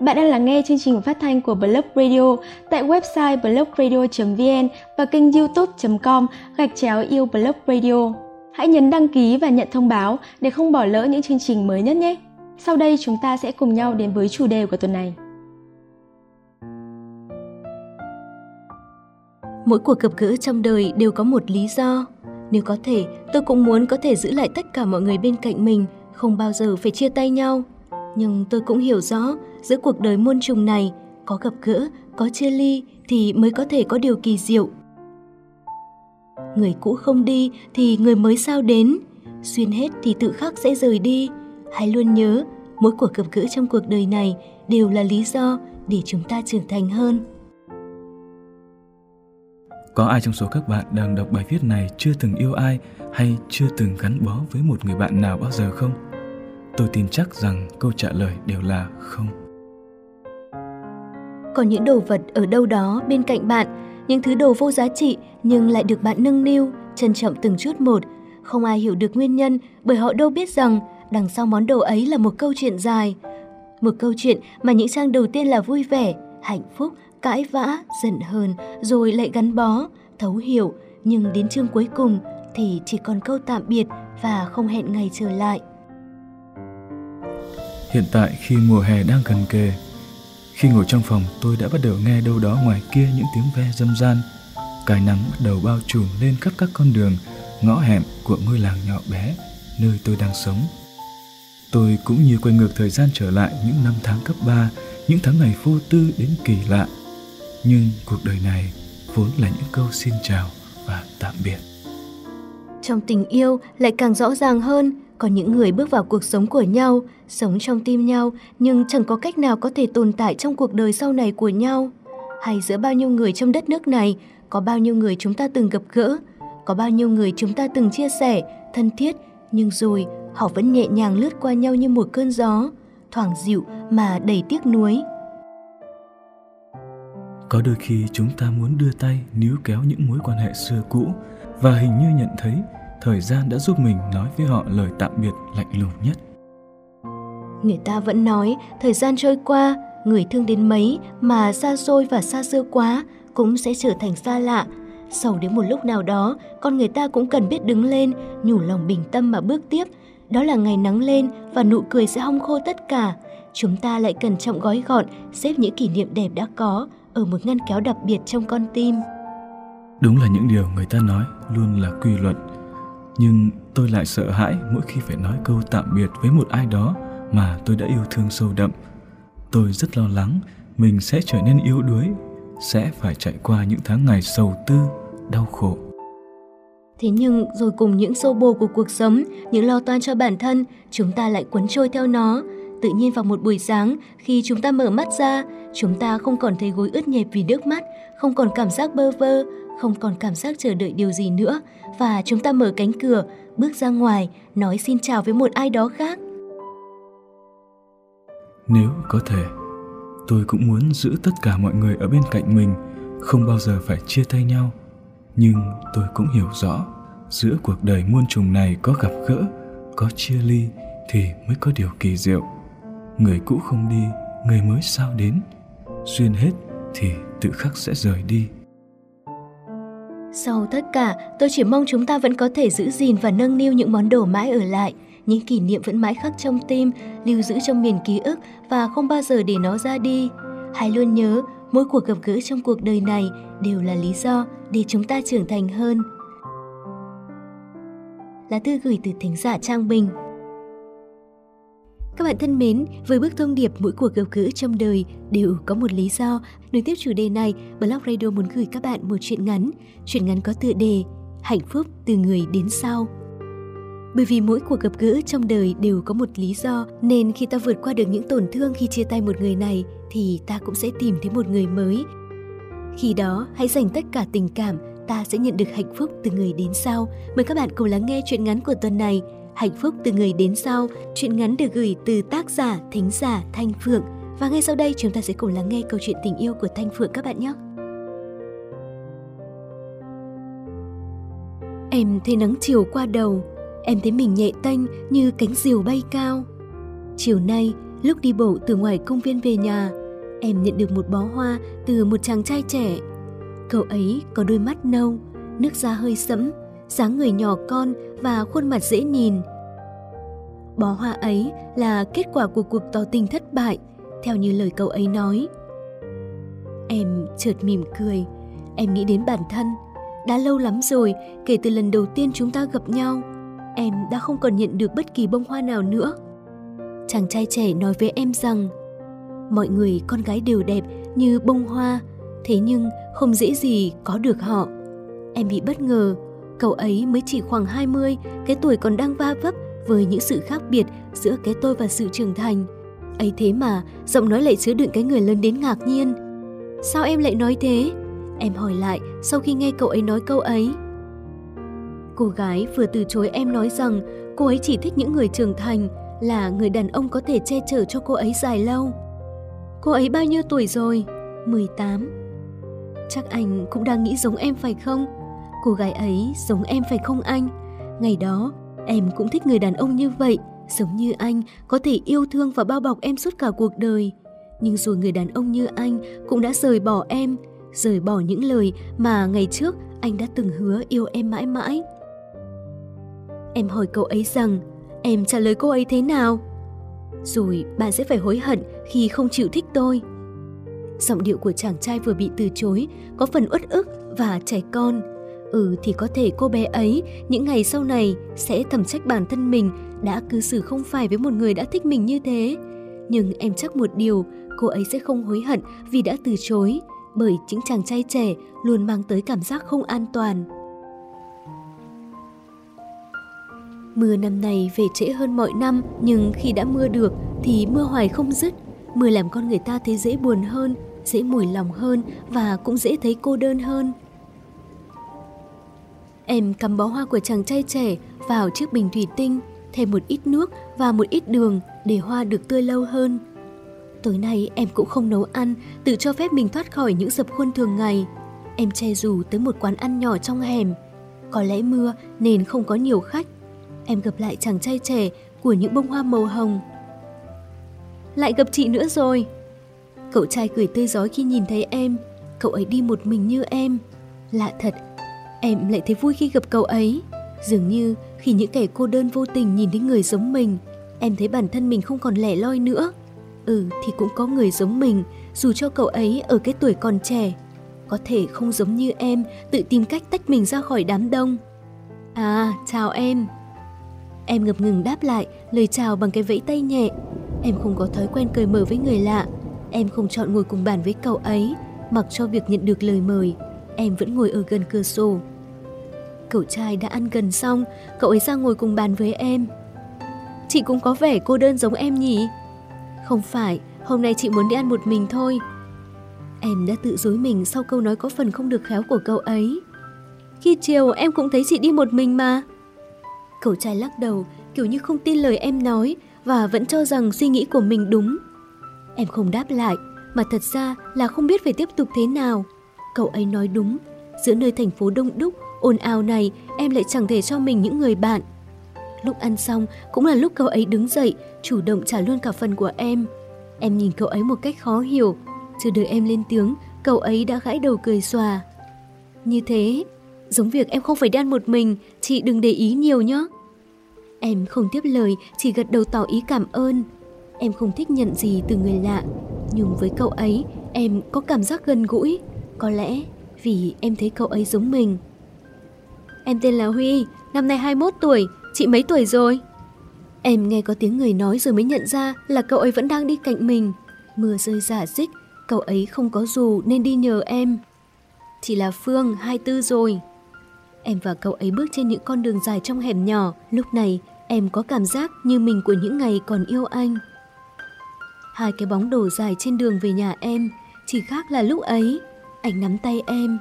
Bạn đang lắng nghe chương trình phát thanh của Blog Radio tại website blogradio.vn và kênh youtube.com gạch chéo yêu Blog Radio. Hãy nhấn đăng ký và nhận thông báo để không bỏ lỡ những chương trình mới nhất nhé. Sau đây chúng ta sẽ cùng nhau đến với chủ đề của tuần này. Mỗi cuộc gặp gỡ trong đời đều có một lý do. Nếu có thể, tôi cũng muốn có thể giữ lại tất cả mọi người bên cạnh mình, không bao giờ phải chia tay nhau. Nhưng tôi cũng hiểu rõ, giữa cuộc đời muôn trùng này, có gặp gỡ, có chia ly thì mới có thể có điều kỳ diệu. Người cũ không đi thì người mới sao đến, xuyên hết thì tự khắc sẽ rời đi. Hãy luôn nhớ, mỗi cuộc gặp gỡ trong cuộc đời này đều là lý do để chúng ta trưởng thành hơn. Có ai trong số các bạn đang đọc bài viết này chưa từng yêu ai hay chưa từng gắn bó với một người bạn nào bao giờ không? Tôi tin chắc rằng câu trả lời đều là không. Còn những đồ vật ở đâu đó bên cạnh bạn, những thứ đồ vô giá trị nhưng lại được bạn nâng niu, trân trọng từng chút một. Không ai hiểu được nguyên nhân bởi họ đâu biết rằng đằng sau món đồ ấy là một câu chuyện dài. Một câu chuyện mà những trang đầu tiên là vui vẻ, hạnh phúc, cãi vã, giận hờn, rồi lại gắn bó, thấu hiểu, nhưng đến chương cuối cùng thì chỉ còn câu tạm biệt và không hẹn ngày trở lại. Hiện tại khi mùa hè đang gần kề, khi ngồi trong phòng tôi đã bắt đầu nghe đâu đó ngoài kia những tiếng ve dâm gian. Cái nắng bắt đầu bao trùm lên khắp các con đường, ngõ hẻm của ngôi làng nhỏ bé nơi tôi đang sống. Tôi cũng như quay ngược thời gian trở lại những năm tháng cấp 3, những tháng ngày vô tư đến kỳ lạ. Nhưng cuộc đời này vốn là những câu xin chào và tạm biệt. Trong tình yêu lại càng rõ ràng hơn, có những người bước vào cuộc sống của nhau, sống trong tim nhau nhưng chẳng có cách nào có thể tồn tại trong cuộc đời sau này của nhau. Hay giữa bao nhiêu người trong đất nước này, có bao nhiêu người chúng ta từng gặp gỡ, có bao nhiêu người chúng ta từng chia sẻ, thân thiết, nhưng rồi họ vẫn nhẹ nhàng lướt qua nhau như một cơn gió, thoảng dịu mà đầy tiếc nuối. Có đôi khi chúng ta muốn đưa tay níu kéo những mối quan hệ xưa cũ và hình như nhận thấy thời gian đã giúp mình nói với họ lời tạm biệt lạnh lùng nhất. Người ta vẫn nói thời gian trôi qua, người thương đến mấy mà xa xôi và xa xưa quá cũng sẽ trở thành xa lạ. Sau đến một lúc nào đó, con người ta cũng cần biết đứng lên, nhủ lòng bình tâm mà bước tiếp. Đó là ngày nắng lên và nụ cười sẽ hong khô tất cả. Chúng ta lại cẩn trọng gói gọn, xếp những kỷ niệm đẹp đã có ở một ngăn kéo đặc biệt trong con tim. Đúng là những điều người ta nói luôn là quy luật. Nhưng tôi lại sợ hãi mỗi khi phải nói câu tạm biệt với một ai đó mà tôi đã yêu thương sâu đậm. Tôi rất lo lắng mình sẽ trở nên yếu đuối, sẽ phải chạy qua những tháng ngày sầu tư, đau khổ. Thế nhưng rồi cùng những xô bồ của cuộc sống, những lo toan cho bản thân, chúng ta lại cuốn trôi theo nó. Tự nhiên vào một buổi sáng, khi chúng ta mở mắt ra, chúng ta không còn thấy gối ướt nhẹp vì nước mắt, không còn cảm giác bơ vơ, không còn cảm giác chờ đợi điều gì nữa và chúng ta mở cánh cửa, bước ra ngoài, nói xin chào với một ai đó khác. Nếu có thể, tôi cũng muốn giữ tất cả mọi người ở bên cạnh mình, không bao giờ phải chia tay nhau. Nhưng tôi cũng hiểu rõ, giữa cuộc đời muôn trùng này có gặp gỡ, có chia ly thì mới có điều kỳ diệu. Người cũ không đi, người mới sao đến. Duyên hết thì tự khắc sẽ rời đi. Sau tất cả, tôi chỉ mong chúng ta vẫn có thể giữ gìn và nâng niu những món đồ mãi ở lại, những kỷ niệm vẫn mãi khắc trong tim, lưu giữ trong miền ký ức và không bao giờ để nó ra đi. Hãy luôn nhớ, mỗi cuộc gặp gỡ trong cuộc đời này đều là lý do để chúng ta trưởng thành hơn. Lá thư gửi từ thính giả Trang Bình các bạn thân mến, với bước thông điệp mỗi cuộc gặp gỡ trong đời đều có một lý do, nối tiếp chủ đề này, Blog Radio muốn gửi các bạn một chuyện ngắn. Chuyện ngắn có tựa đề Hạnh phúc từ người đến sau. Bởi vì mỗi cuộc gặp gỡ trong đời đều có một lý do, nên khi ta vượt qua được những tổn thương khi chia tay một người này, thì ta cũng sẽ tìm thấy một người mới. Khi đó, hãy dành tất cả tình cảm, ta sẽ nhận được hạnh phúc từ người đến sau. Mời các bạn cùng lắng nghe chuyện ngắn của tuần này Hạnh phúc từ người đến sau, chuyện ngắn được gửi từ tác giả, thính giả Thanh Phượng. Và ngay sau đây chúng ta sẽ cùng lắng nghe câu chuyện tình yêu của Thanh Phượng các bạn nhé. Em thấy nắng chiều qua đầu, em thấy mình nhẹ tênh như cánh diều bay cao. Chiều nay, Lúc đi bộ từ ngoài công viên về nhà, em nhận được một bó hoa từ một chàng trai trẻ. Cậu ấy có đôi mắt nâu, nước da hơi sẫm, dáng người nhỏ con và khuôn mặt dễ nhìn. Bó hoa ấy là kết quả của cuộc tỏ tình thất bại, theo như lời cậu ấy nói. Em chợt mỉm cười, em nghĩ đến bản thân. Đã lâu lắm rồi kể từ lần đầu tiên chúng ta gặp nhau, em đã không còn nhận được bất kỳ bông hoa nào nữa. Chàng trai trẻ nói với em rằng mọi người con gái đều đẹp như bông hoa, thế nhưng không dễ gì có được họ. Em bị bất ngờ, cậu ấy mới chỉ khoảng 20, cái tuổi còn đang va vấp với những sự khác biệt giữa cái tôi và sự trưởng thành. ấy thế mà, giọng nói lại chứa đựng cái người lớn đến ngạc nhiên. Sao em lại nói thế? Em hỏi lại sau khi nghe cậu ấy nói câu ấy. Cô gái vừa từ chối em nói rằng cô ấy chỉ thích những người trưởng thành, là người đàn ông có thể che chở cho cô ấy dài lâu. Cô ấy bao nhiêu tuổi rồi? 18. Chắc anh cũng đang nghĩ giống em phải không? Cô gái ấy giống em phải không anh? Ngày đó, em cũng thích người đàn ông như vậy, giống như anh, có thể yêu thương và bao bọc em suốt cả cuộc đời. Nhưng rồi người đàn ông như anh cũng đã rời bỏ em, rời bỏ những lời mà ngày trước anh đã từng hứa yêu em mãi mãi. Em hỏi cậu ấy rằng, em trả lời cô ấy thế nào? Rồi bạn sẽ phải hối hận khi không chịu thích tôi. Giọng điệu của chàng trai vừa bị từ chối có phần uất ức và trẻ con. Ừ thì có thể cô bé ấy những ngày sau này sẽ thầm trách bản thân mình đã cư xử không phải với một người đã thích mình như thế. Nhưng em chắc một điều, cô ấy sẽ không hối hận vì đã từ chối, bởi chính chàng trai trẻ luôn mang tới cảm giác không an toàn. Mưa năm nay về trễ hơn mọi năm, nhưng khi đã mưa được thì mưa hoài không dứt. Mưa làm con người ta thấy dễ buồn hơn, dễ mùi lòng hơn và cũng dễ thấy cô đơn hơn. Em cắm bó hoa của chàng trai trẻ vào chiếc bình thủy tinh, thêm một ít nước và một ít đường để hoa được tươi lâu hơn. Tối nay em cũng không nấu ăn, tự cho phép mình thoát khỏi những dập khuôn thường ngày. Em che dù tới một quán ăn nhỏ trong hẻm. Có lẽ mưa nên không có nhiều khách. Em gặp lại chàng trai trẻ của những bông hoa màu hồng. Lại gặp chị nữa rồi. Cậu trai cười tươi giói khi nhìn thấy em. Cậu ấy đi một mình như em. Lạ thật, em lại thấy vui khi gặp cậu ấy. Dường như khi những kẻ cô đơn vô tình nhìn thấy người giống mình, em thấy bản thân mình không còn lẻ loi nữa. Ừ thì cũng có người giống mình, dù cho cậu ấy ở cái tuổi còn trẻ. Có thể không giống như em, tự tìm cách tách mình ra khỏi đám đông. À, chào em. Em ngập ngừng đáp lại lời chào bằng cái vẫy tay nhẹ. Em không có thói quen cười mở với người lạ. Em không chọn ngồi cùng bàn với cậu ấy, mặc cho việc nhận được lời mời. Em vẫn ngồi ở gần cửa sổ. Cậu trai đã ăn gần xong, cậu ấy ra ngồi cùng bàn với em. Chị cũng có vẻ cô đơn giống em nhỉ? Không phải, hôm nay chị muốn đi ăn một mình thôi. Em đã tự dối mình sau câu nói có phần không được khéo của cậu ấy. Khi chiều em cũng thấy chị đi một mình mà. Cậu trai lắc đầu, kiểu như không tin lời em nói và vẫn cho rằng suy nghĩ của mình đúng. Em không đáp lại, mà thật ra là không biết phải tiếp tục thế nào. Cậu ấy nói đúng, giữa nơi thành phố đông đúc, ồn ào này em lại chẳng thể cho mình những người bạn. Lúc ăn xong cũng là lúc cậu ấy đứng dậy, chủ động trả luôn cả phần của em. Em nhìn cậu ấy một cách khó hiểu, chưa đợi em lên tiếng, cậu ấy đã gãi đầu cười xòa. Như thế, giống việc em không phải đi ăn một mình, chị đừng để ý nhiều nhé. Em không tiếp lời, chỉ gật đầu tỏ ý cảm ơn. Em không thích nhận gì từ người lạ, nhưng với cậu ấy, em có cảm giác gần gũi. Có lẽ vì em thấy cậu ấy giống mình. Em tên là Huy, năm nay 21 tuổi, chị mấy tuổi rồi? Em nghe có tiếng người nói rồi mới nhận ra là cậu ấy vẫn đang đi cạnh mình. Mưa rơi giả dích, cậu ấy không có dù nên đi nhờ em. Chị là Phương, 24 rồi. Em và cậu ấy bước trên những con đường dài trong hẻm nhỏ. Lúc này, em có cảm giác như mình của những ngày còn yêu anh. Hai cái bóng đổ dài trên đường về nhà em, chỉ khác là lúc ấy, anh nắm tay em.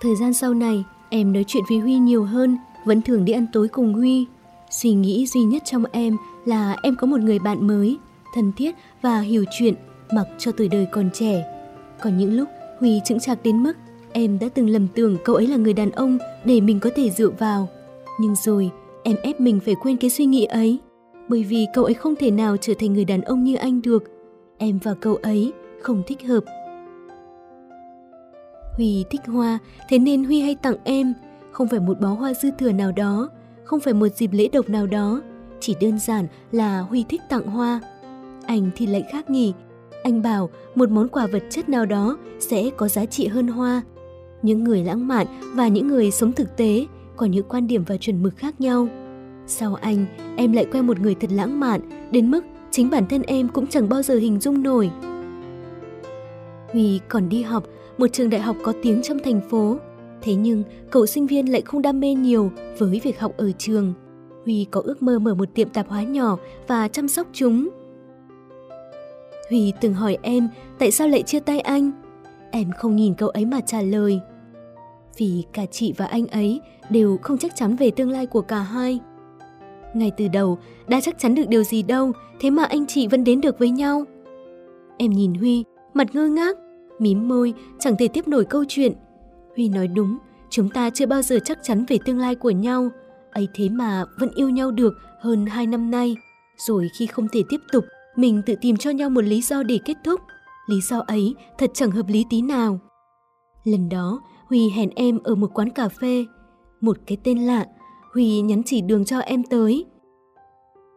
Thời gian sau này, em nói chuyện với Huy nhiều hơn, vẫn thường đi ăn tối cùng Huy. Suy nghĩ duy nhất trong em là em có một người bạn mới, thân thiết và hiểu chuyện, mặc cho tuổi đời còn trẻ. Còn những lúc Huy chững chạc đến mức em đã từng lầm tưởng cậu ấy là người đàn ông để mình có thể dựa vào. Nhưng rồi, em ép mình phải quên cái suy nghĩ ấy. bởi vì cậu ấy không thể nào trở thành người đàn ông như anh được. Em và cậu ấy không thích hợp. Huy thích hoa, thế nên Huy hay tặng em, không phải một bó hoa dư thừa nào đó, không phải một dịp lễ độc nào đó, chỉ đơn giản là Huy thích tặng hoa. Anh thì lại khác nhỉ, anh bảo một món quà vật chất nào đó sẽ có giá trị hơn hoa. Những người lãng mạn và những người sống thực tế có những quan điểm và chuẩn mực khác nhau. Sau anh, em lại quen một người thật lãng mạn, đến mức chính bản thân em cũng chẳng bao giờ hình dung nổi. Huy còn đi học, một trường đại học có tiếng trong thành phố. Thế nhưng, cậu sinh viên lại không đam mê nhiều với việc học ở trường. Huy có ước mơ mở một tiệm tạp hóa nhỏ và chăm sóc chúng. Huy từng hỏi em tại sao lại chia tay anh. Em không nhìn cậu ấy mà trả lời. Vì cả chị và anh ấy đều không chắc chắn về tương lai của cả hai. Ngay từ đầu, đã chắc chắn được điều gì đâu, thế mà anh chị vẫn đến được với nhau. Em nhìn Huy, mặt ngơ ngác, mím môi, chẳng thể tiếp nổi câu chuyện. Huy nói đúng, chúng ta chưa bao giờ chắc chắn về tương lai của nhau. ấy thế mà vẫn yêu nhau được hơn hai năm nay. Rồi khi không thể tiếp tục, mình tự tìm cho nhau một lý do để kết thúc. Lý do ấy thật chẳng hợp lý tí nào. Lần đó, Huy hẹn em ở một quán cà phê. Một cái tên lạ, Huy nhắn chỉ đường cho em tới.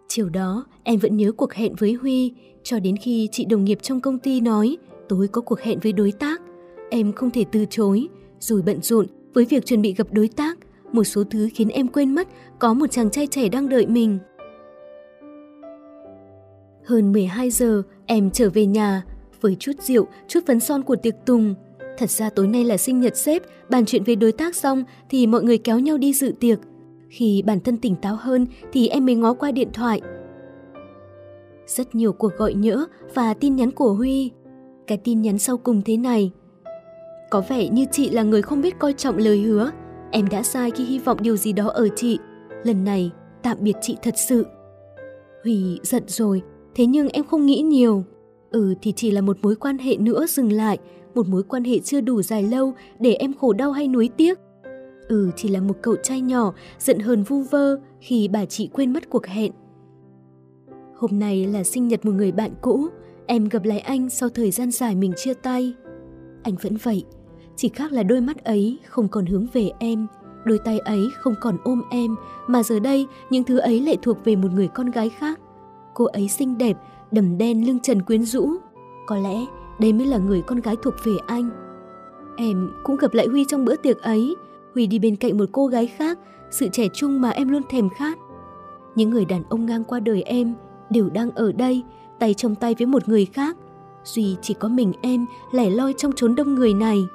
Chiều đó, em vẫn nhớ cuộc hẹn với Huy, cho đến khi chị đồng nghiệp trong công ty nói tối có cuộc hẹn với đối tác. Em không thể từ chối, rồi bận rộn với việc chuẩn bị gặp đối tác. Một số thứ khiến em quên mất có một chàng trai trẻ đang đợi mình. Hơn 12 giờ, em trở về nhà với chút rượu, chút phấn son của tiệc tùng. Thật ra tối nay là sinh nhật sếp, bàn chuyện về đối tác xong thì mọi người kéo nhau đi dự tiệc. Khi bản thân tỉnh táo hơn thì em mới ngó qua điện thoại. Rất nhiều cuộc gọi nhỡ và tin nhắn của Huy. Cái tin nhắn sau cùng thế này. Có vẻ như chị là người không biết coi trọng lời hứa. Em đã sai khi hy vọng điều gì đó ở chị. Lần này, tạm biệt chị thật sự. Huy giận rồi, thế nhưng em không nghĩ nhiều. Ừ thì chỉ là một mối quan hệ nữa dừng lại, một mối quan hệ chưa đủ dài lâu để em khổ đau hay nuối tiếc. Ừ chỉ là một cậu trai nhỏ giận hờn vu vơ khi bà chị quên mất cuộc hẹn. Hôm nay là sinh nhật một người bạn cũ, em gặp lại anh sau thời gian dài mình chia tay. Anh vẫn vậy, chỉ khác là đôi mắt ấy không còn hướng về em, đôi tay ấy không còn ôm em, mà giờ đây những thứ ấy lại thuộc về một người con gái khác. Cô ấy xinh đẹp, đầm đen lưng trần quyến rũ. Có lẽ đây mới là người con gái thuộc về anh. Em cũng gặp lại Huy trong bữa tiệc ấy, Huy đi bên cạnh một cô gái khác, sự trẻ trung mà em luôn thèm khát. Những người đàn ông ngang qua đời em đều đang ở đây, tay trong tay với một người khác. Duy chỉ có mình em lẻ loi trong chốn đông người này.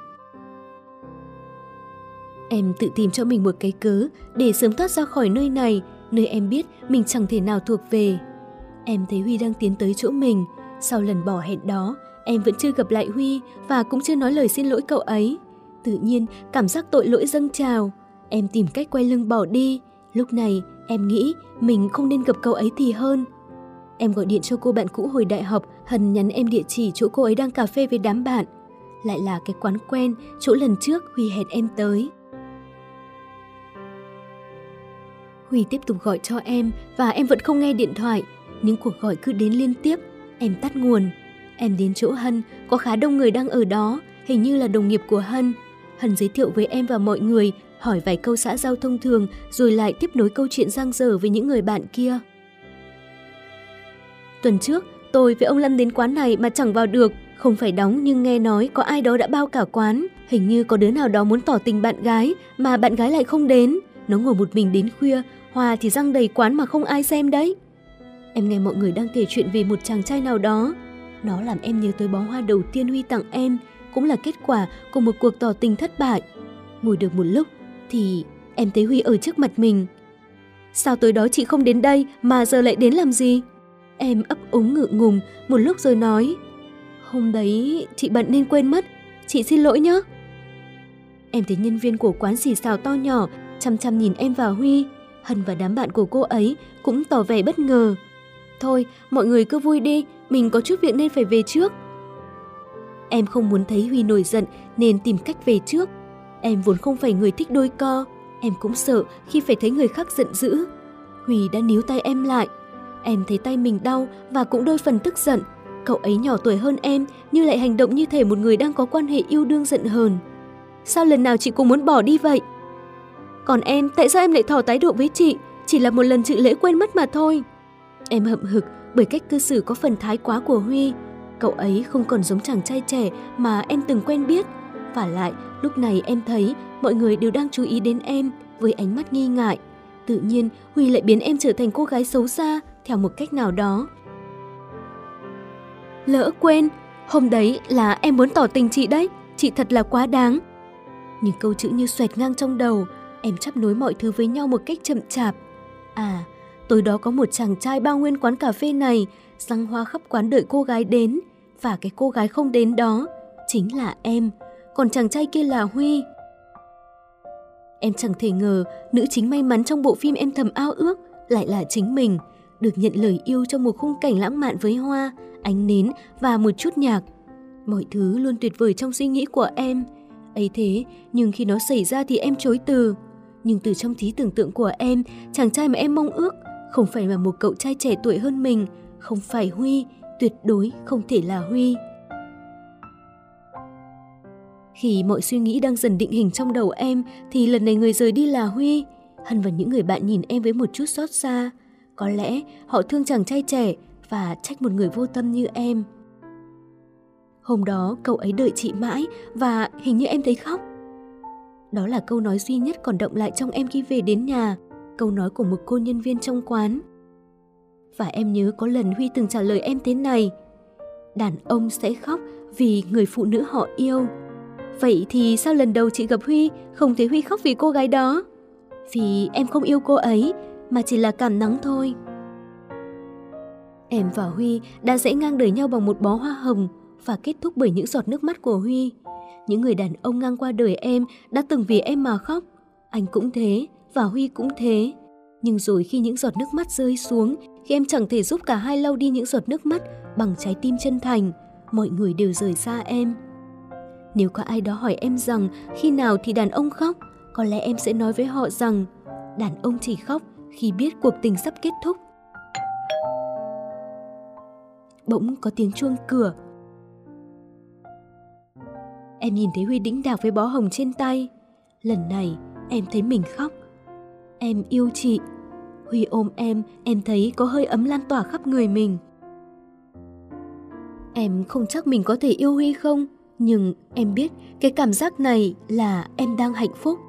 Em tự tìm cho mình một cái cớ để sớm thoát ra khỏi nơi này, nơi em biết mình chẳng thể nào thuộc về. Em thấy Huy đang tiến tới chỗ mình. Sau lần bỏ hẹn đó, em vẫn chưa gặp lại Huy và cũng chưa nói lời xin lỗi cậu ấy. Tự nhiên, cảm giác tội lỗi dâng trào. Em tìm cách quay lưng bỏ đi. Lúc này, em nghĩ mình không nên gặp cậu ấy thì hơn. Em gọi điện cho cô bạn cũ hồi đại học, Hân nhắn em địa chỉ chỗ cô ấy đang cà phê với đám bạn. Lại là cái quán quen, chỗ lần trước Huy hẹn em tới. Huy tiếp tục gọi cho em và em vẫn không nghe điện thoại. Những cuộc gọi cứ đến liên tiếp, em tắt nguồn. Em đến chỗ Hân, có khá đông người đang ở đó, hình như là đồng nghiệp của Hân. Hân giới thiệu với em và mọi người, hỏi vài câu xã giao thông thường rồi lại tiếp nối câu chuyện giang dở với những người bạn kia. Tuần trước, tôi với ông Lâm đến quán này mà chẳng vào được, không phải đóng nhưng nghe nói có ai đó đã bao cả quán. Hình như có đứa nào đó muốn tỏ tình bạn gái mà bạn gái lại không đến. Nó ngồi một mình đến khuya, Hòa thì răng đầy quán mà không ai xem đấy. Em nghe mọi người đang kể chuyện về một chàng trai nào đó. Nó làm em nhớ tới bó hoa đầu tiên Huy tặng em, cũng là kết quả của một cuộc tỏ tình thất bại. Ngồi được một lúc thì em thấy Huy ở trước mặt mình. Sao tối đó chị không đến đây mà giờ lại đến làm gì? Em ấp úng ngượng ngùng một lúc rồi nói Hôm đấy chị bận nên quên mất, chị xin lỗi nhé. Em thấy nhân viên của quán xì xào to nhỏ chăm chăm nhìn em và Huy. Hân và đám bạn của cô ấy cũng tỏ vẻ bất ngờ. Thôi, mọi người cứ vui đi, mình có chút việc nên phải về trước. Em không muốn thấy Huy nổi giận nên tìm cách về trước. Em vốn không phải người thích đôi co, em cũng sợ khi phải thấy người khác giận dữ. Huy đã níu tay em lại. Em thấy tay mình đau và cũng đôi phần tức giận. Cậu ấy nhỏ tuổi hơn em nhưng lại hành động như thể một người đang có quan hệ yêu đương giận hờn. Sao lần nào chị cũng muốn bỏ đi vậy? Còn em, tại sao em lại tỏ thái độ với chị? Chỉ là một lần chị lễ quên mất mà thôi. Em hậm hực bởi cách cư xử có phần thái quá của Huy. Cậu ấy không còn giống chàng trai trẻ mà em từng quen biết. Và lại, lúc này em thấy mọi người đều đang chú ý đến em với ánh mắt nghi ngại. Tự nhiên, Huy lại biến em trở thành cô gái xấu xa theo một cách nào đó. Lỡ quên, hôm đấy là em muốn tỏ tình chị đấy, chị thật là quá đáng. Những câu chữ như xoẹt ngang trong đầu, em chấp nối mọi thứ với nhau một cách chậm chạp. À, tối đó có một chàng trai bao nguyên quán cà phê này, răng hoa khắp quán đợi cô gái đến, và cái cô gái không đến đó chính là em, còn chàng trai kia là Huy. Em chẳng thể ngờ nữ chính may mắn trong bộ phim em thầm ao ước lại là chính mình, được nhận lời yêu trong một khung cảnh lãng mạn với hoa, ánh nến và một chút nhạc. Mọi thứ luôn tuyệt vời trong suy nghĩ của em. ấy thế, nhưng khi nó xảy ra thì em chối từ. Nhưng từ trong trí tưởng tượng của em, chàng trai mà em mong ước không phải là một cậu trai trẻ tuổi hơn mình, không phải Huy, tuyệt đối không thể là Huy. Khi mọi suy nghĩ đang dần định hình trong đầu em thì lần này người rời đi là Huy. Hân và những người bạn nhìn em với một chút xót xa. Có lẽ họ thương chàng trai trẻ và trách một người vô tâm như em. Hôm đó cậu ấy đợi chị mãi và hình như em thấy khóc. Đó là câu nói duy nhất còn động lại trong em khi về đến nhà, câu nói của một cô nhân viên trong quán. Và em nhớ có lần Huy từng trả lời em thế này. Đàn ông sẽ khóc vì người phụ nữ họ yêu. Vậy thì sao lần đầu chị gặp Huy không thấy Huy khóc vì cô gái đó? Vì em không yêu cô ấy mà chỉ là cảm nắng thôi. Em và Huy đã dễ ngang đời nhau bằng một bó hoa hồng và kết thúc bởi những giọt nước mắt của Huy. Những người đàn ông ngang qua đời em đã từng vì em mà khóc. Anh cũng thế và Huy cũng thế. Nhưng rồi khi những giọt nước mắt rơi xuống, khi em chẳng thể giúp cả hai lau đi những giọt nước mắt bằng trái tim chân thành, mọi người đều rời xa em. Nếu có ai đó hỏi em rằng khi nào thì đàn ông khóc, có lẽ em sẽ nói với họ rằng đàn ông chỉ khóc khi biết cuộc tình sắp kết thúc. Bỗng có tiếng chuông cửa. Em nhìn thấy Huy đĩnh đạc với bó hồng trên tay. Lần này, em thấy mình khóc. Em yêu chị. Huy ôm em, em thấy có hơi ấm lan tỏa khắp người mình. Em không chắc mình có thể yêu Huy không, nhưng em biết cái cảm giác này là em đang hạnh phúc.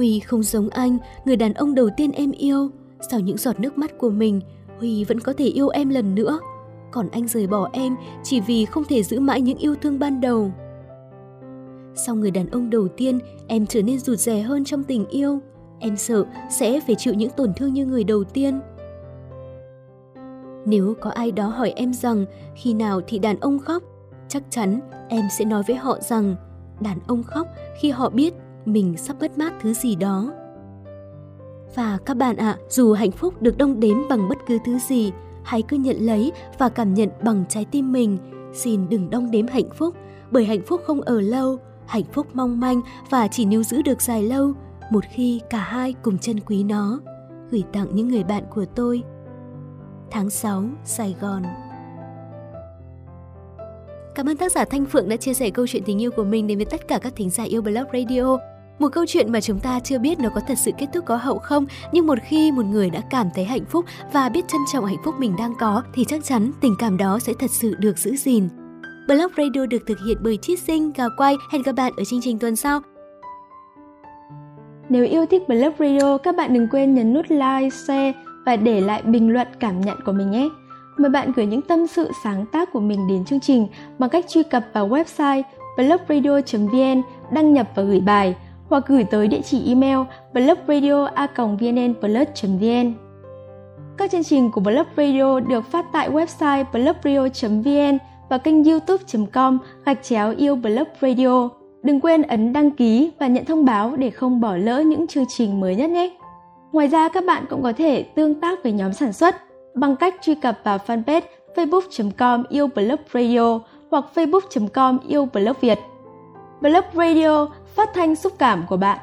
Huy không giống anh, người đàn ông đầu tiên em yêu. Sau những giọt nước mắt của mình, Huy vẫn có thể yêu em lần nữa. Còn anh rời bỏ em chỉ vì không thể giữ mãi những yêu thương ban đầu. Sau người đàn ông đầu tiên, em trở nên rụt rè hơn trong tình yêu. Em sợ sẽ phải chịu những tổn thương như người đầu tiên. Nếu có ai đó hỏi em rằng khi nào thì đàn ông khóc, chắc chắn em sẽ nói với họ rằng đàn ông khóc khi họ biết mình sắp mất mát thứ gì đó. Và các bạn ạ, à, dù hạnh phúc được đong đếm bằng bất cứ thứ gì, hãy cứ nhận lấy và cảm nhận bằng trái tim mình. Xin đừng đong đếm hạnh phúc, bởi hạnh phúc không ở lâu, hạnh phúc mong manh và chỉ níu giữ được dài lâu một khi cả hai cùng trân quý nó. Gửi tặng những người bạn của tôi. Tháng 6, Sài Gòn Cảm ơn tác giả Thanh Phượng đã chia sẻ câu chuyện tình yêu của mình đến với tất cả các thính giả yêu Blog Radio. Một câu chuyện mà chúng ta chưa biết nó có thật sự kết thúc có hậu không, nhưng một khi một người đã cảm thấy hạnh phúc và biết trân trọng hạnh phúc mình đang có thì chắc chắn tình cảm đó sẽ thật sự được giữ gìn. Blog Radio được thực hiện bởi Chiết Sinh, Gà Quay. Hẹn gặp bạn ở chương trình tuần sau. Nếu yêu thích Blog Radio, các bạn đừng quên nhấn nút like, share và để lại bình luận cảm nhận của mình nhé. Mời bạn gửi những tâm sự sáng tác của mình đến chương trình bằng cách truy cập vào website blogradio.vn, đăng nhập và gửi bài hoặc gửi tới địa chỉ email blogradio.vnnplus.vn. Các chương trình của Blog Radio được phát tại website blogradio.vn và kênh youtube.com gạch chéo yêu Blog Radio. Đừng quên ấn đăng ký và nhận thông báo để không bỏ lỡ những chương trình mới nhất nhé. Ngoài ra, các bạn cũng có thể tương tác với nhóm sản xuất bằng cách truy cập vào fanpage facebook.com yêu blog radio hoặc facebook.com yêu blog Việt. Blog Radio phát thanh xúc cảm của bạn.